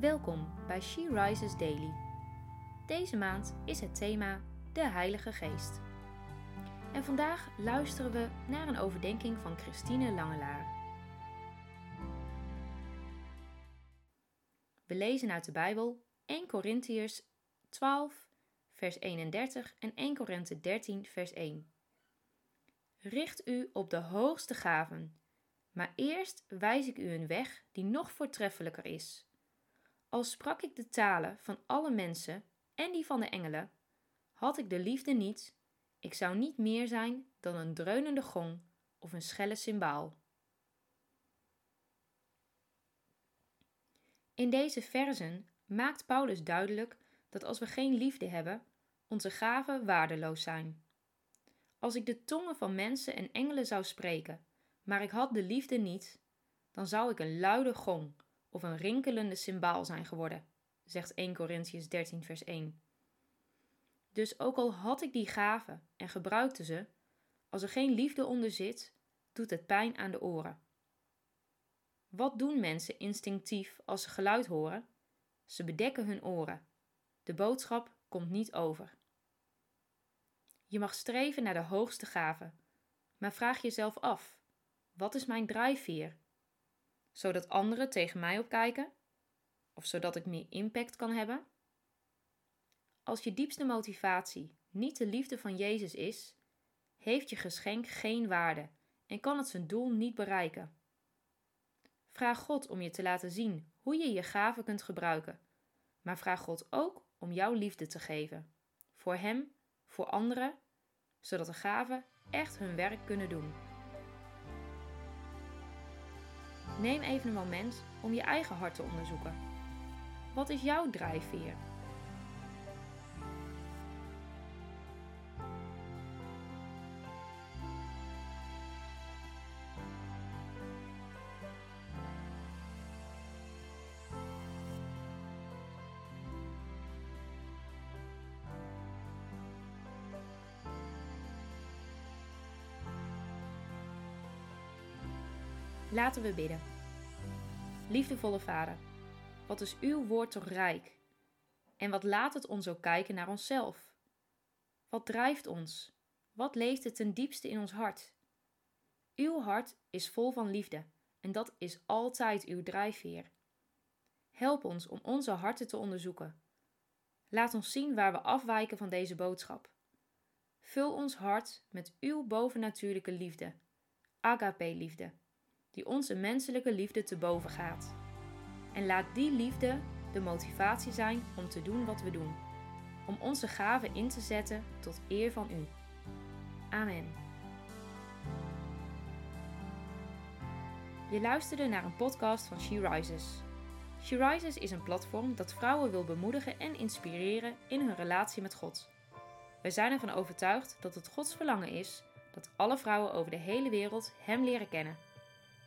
Welkom bij She Rises Daily. Deze maand is het thema de Heilige Geest. En vandaag luisteren we naar een overdenking van Christine Langelaar. We lezen uit de Bijbel 1 Korintiërs 12, vers 31 en 1 Korinthe 13, vers 1. Richt u op de hoogste gaven, maar eerst wijs ik u een weg die nog voortreffelijker is. Al sprak ik de talen van alle mensen en die van de engelen, had ik de liefde niet, ik zou niet meer zijn dan een dreunende gong of een schelle cymbaal. In deze verzen maakt Paulus duidelijk dat als we geen liefde hebben, onze gaven waardeloos zijn. Als ik de tongen van mensen en engelen zou spreken, maar ik had de liefde niet, dan zou ik een luide gong of een rinkelende cymbaal zijn geworden, zegt 1 Corinthians 13 vers 1. Dus ook al had ik die gaven en gebruikte ze, als er geen liefde onder zit, doet het pijn aan de oren. Wat doen mensen instinctief als ze geluid horen? Ze bedekken hun oren. De boodschap komt niet over. Je mag streven naar de hoogste gave, maar vraag jezelf af: wat is mijn drijfveer? Zodat anderen tegen mij opkijken? Of zodat ik meer impact kan hebben? Als je diepste motivatie niet de liefde van Jezus is, heeft je geschenk geen waarde en kan het zijn doel niet bereiken. Vraag God om je te laten zien hoe je je gaven kunt gebruiken, maar vraag God ook om jouw liefde te geven. Voor Hem, voor anderen, zodat de gaven echt hun werk kunnen doen. Neem even een moment om je eigen hart te onderzoeken. Wat is jouw drijfveer? Laten we bidden. Liefdevolle Vader, wat is uw woord toch rijk? En wat laat het ons ook kijken naar onszelf? Wat drijft ons? Wat leeft het ten diepste in ons hart? Uw hart is vol van liefde en dat is altijd uw drijfveer. Help ons om onze harten te onderzoeken. Laat ons zien waar we afwijken van deze boodschap. Vul ons hart met uw bovennatuurlijke liefde, agape-liefde die onze menselijke liefde te boven gaat. En laat die liefde de motivatie zijn om te doen wat we doen, om onze gaven in te zetten tot eer van U. Amen. Je luisterde naar een podcast van She Rises. She Rises is een platform dat vrouwen wil bemoedigen en inspireren in hun relatie met God. Wij zijn ervan overtuigd dat het Gods verlangen is dat alle vrouwen over de hele wereld Hem leren kennen